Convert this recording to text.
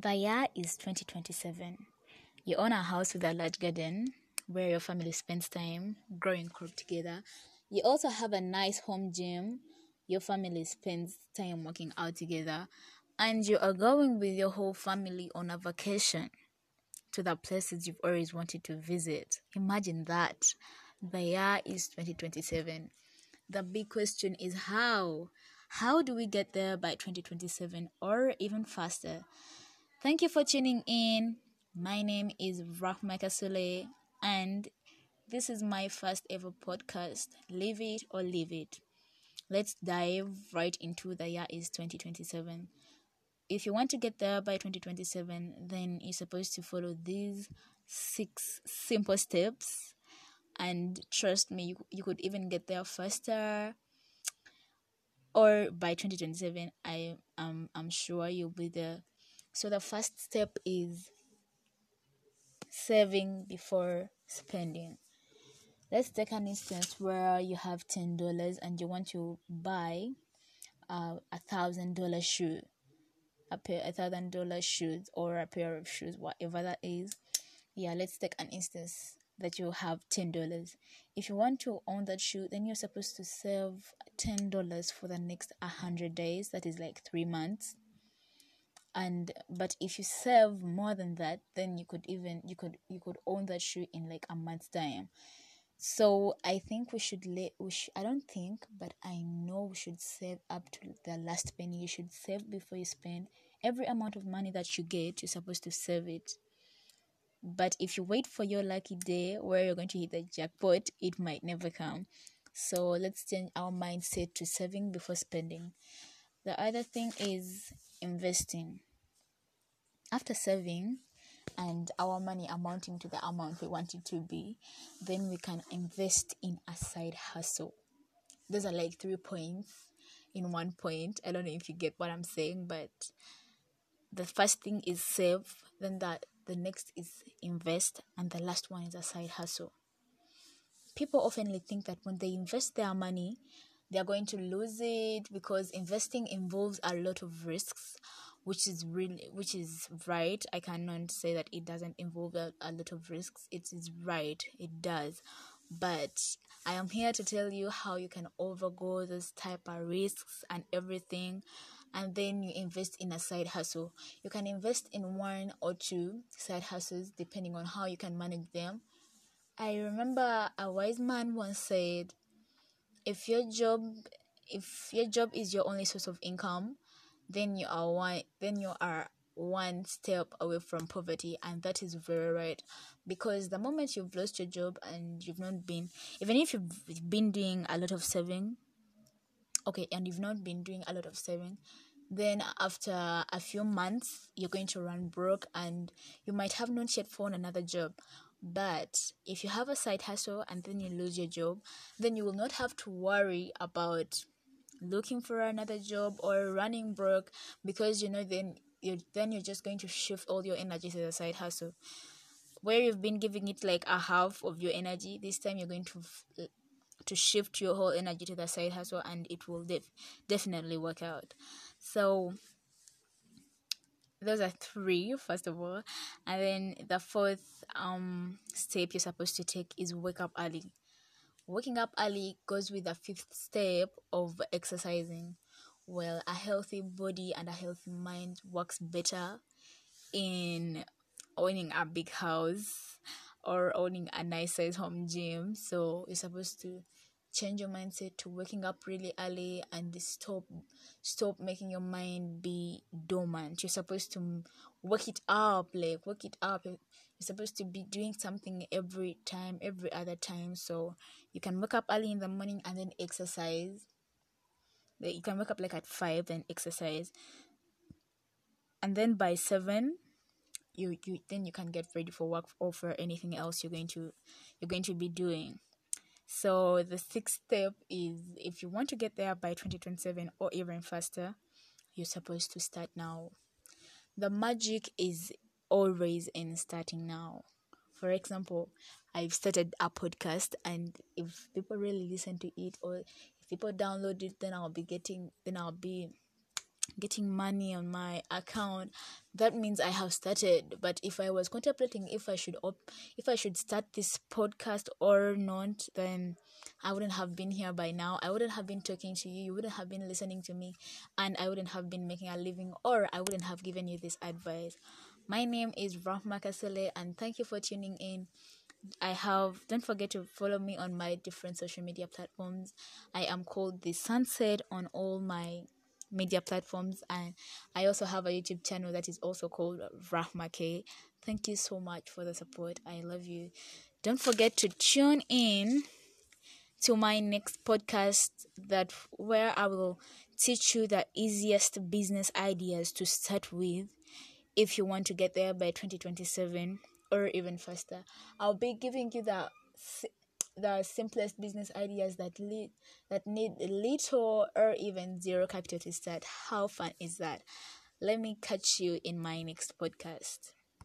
The year is 2027. You own a house with a large garden where your family spends time growing crop together. You also have a nice home gym. Your family spends time working out together. And you are going with your whole family on a vacation to the places you've always wanted to visit. Imagine that. The year is 2027. The big question is how? How do we get there by 2027 or even faster? Thank you for tuning in. My name is Rahma Kasule, and this is my first ever podcast. Live it or leave it. Let's dive right into the year is 2027. If you want to get there by 2027, then you're supposed to follow these six simple steps. And trust me, you, you could even get there faster or by 2027 i am i'm sure you'll be there so the first step is saving before spending. Let's take an instance where you have ten dollars and you want to buy uh, a thousand dollar shoe a pair a thousand dollar shoes or a pair of shoes whatever that is. Yeah let's take an instance that you have ten dollars. If you want to own that shoe then you're supposed to save ten dollars for the next hundred days that is like three months and but if you save more than that then you could even you could you could own that shoe in like a month's time. So i think we should let we sh- i don't think but i know we should save up to the last penny. You should save before you spend every amount of money that you get you're supposed to save it. But if you wait for your lucky day where you're going to hit the jackpot it might never come. So let's change our mindset to saving before spending the other thing is investing. After saving and our money amounting to the amount we want it to be then we can invest in a side hustle. Those are like three points in one point. I don't know if you get what i'm saying but the first thing is save then that the next is invest and the last one is a side hustle. People often think that when they invest their money they're going to lose it because investing involves a lot of risks which is really which is right. I cannot say that it doesn't involve a, a lot of risks. It is right. It does. But i am here to tell you how you can overgo those type of risks and everything and then you invest in a side hustle. You can invest in one or two side hustles depending on how you can manage them. I remember a wise man once said if your job if your job is your only source of income then you are one then you are one step away from poverty and that is very right. Because the moment you've lost your job and you've not been even if you've been doing a lot of saving okay and you've not been doing a lot of saving then after a few months you're going to run broke and you might have not yet found another job but if you have a side hustle and then you lose your job, then you will not have to worry about looking for another job or running broke because you know then you then you're just going to shift all your energy to the side hustle. Where you've been giving it like a half of your energy, this time you're going to to shift your whole energy to the side hustle and it will def- definitely work out. So those are three first of all. And then the fourth um step you're supposed to take is wake up early. Waking up early goes with the fifth step of exercising. Well a healthy body and a healthy mind works better in owning a big house or owning a nice size home gym. So you're supposed to change your mindset to waking up really early and stop stop making your mind be dormant. You're supposed to wake it up like wake it up. You're supposed to be doing something every time every other time. So you can wake up early in the morning and then exercise. Like you can wake up like at five and exercise. And then by seven you you then you can get ready for work or for anything else you're going to you're going to be doing so the sixth step is if you want to get there by 2027 or even faster, you're supposed to start now. The magic is always in starting now. For example, I've started a podcast and if people really listen to it or if people download it then I'll be getting then I'll be getting money on my account that means i have started. But if i was contemplating if i should op- if i should start this podcast or not then i wouldn't have been here by now. I wouldn't have been talking to you. You wouldn't have been listening to me. And i wouldn't have been making a living or i wouldn't have given you this advice. My name is Rahma Kasule and thank you for tuning in. I have don't forget to follow me on my different social media platforms. I am called the Sunset on all my media platforms and I also have a YouTube channel that is also called Rahma K. Thank you so much for the support. I love you. Don't forget to tune in to my next podcast that where I will teach you the easiest business ideas to start with if you want to get there by 2027 or even faster. I'll be giving you the the simplest business ideas that lead that need little or even zero capital to start. How fun is that? Let me catch you in my next podcast.